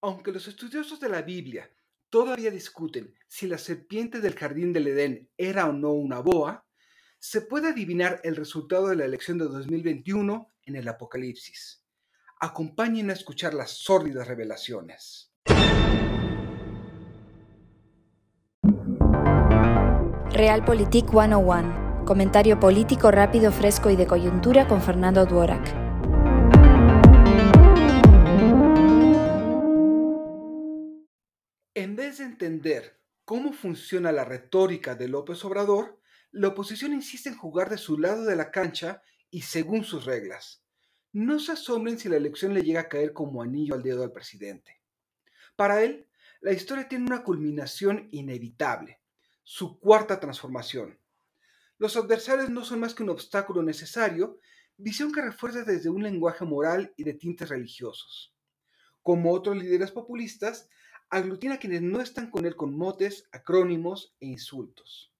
Aunque los estudiosos de la Biblia todavía discuten si la serpiente del jardín del Edén era o no una boa, se puede adivinar el resultado de la elección de 2021 en el Apocalipsis. Acompáñenme a escuchar las sórdidas revelaciones. Realpolitik 101. Comentario político rápido, fresco y de coyuntura con Fernando Duorak. De entender cómo funciona la retórica de López Obrador, la oposición insiste en jugar de su lado de la cancha y según sus reglas. No se asombren si la elección le llega a caer como anillo al dedo al presidente. Para él, la historia tiene una culminación inevitable, su cuarta transformación. Los adversarios no son más que un obstáculo necesario, visión que refuerza desde un lenguaje moral y de tintes religiosos. Como otros líderes populistas, aglutina a quienes no están con él con motes, acrónimos e insultos.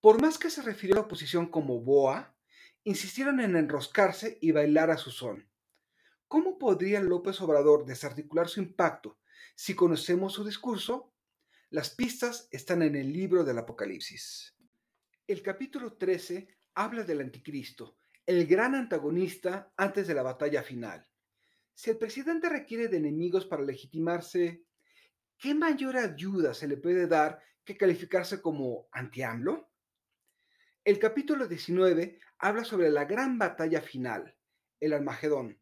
Por más que se refirió a la oposición como boa, insistieron en enroscarse y bailar a su son. ¿Cómo podría López Obrador desarticular su impacto si conocemos su discurso? Las pistas están en el libro del Apocalipsis. El capítulo 13 habla del anticristo, el gran antagonista antes de la batalla final. Si el presidente requiere de enemigos para legitimarse, ¿qué mayor ayuda se le puede dar que calificarse como anti-AMLO? El capítulo 19 habla sobre la gran batalla final, el Armagedón.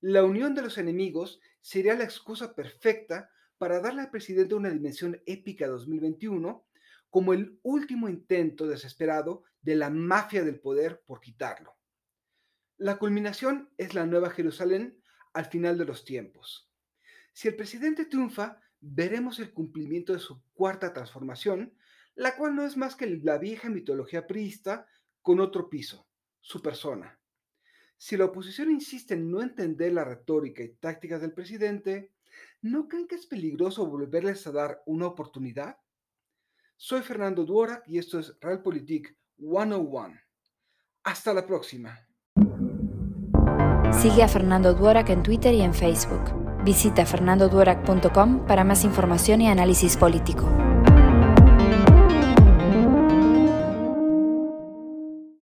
La unión de los enemigos sería la excusa perfecta para darle al presidente una dimensión épica 2021 como el último intento desesperado de la mafia del poder por quitarlo. La culminación es la Nueva Jerusalén al final de los tiempos. Si el presidente triunfa, veremos el cumplimiento de su cuarta transformación, la cual no es más que la vieja mitología priista con otro piso, su persona. Si la oposición insiste en no entender la retórica y tácticas del presidente, ¿no creen que es peligroso volverles a dar una oportunidad? Soy Fernando Duorak y esto es Realpolitik 101. Hasta la próxima. Sigue a Fernando Duorak en Twitter y en Facebook. Visita fernandoduorak.com para más información y análisis político.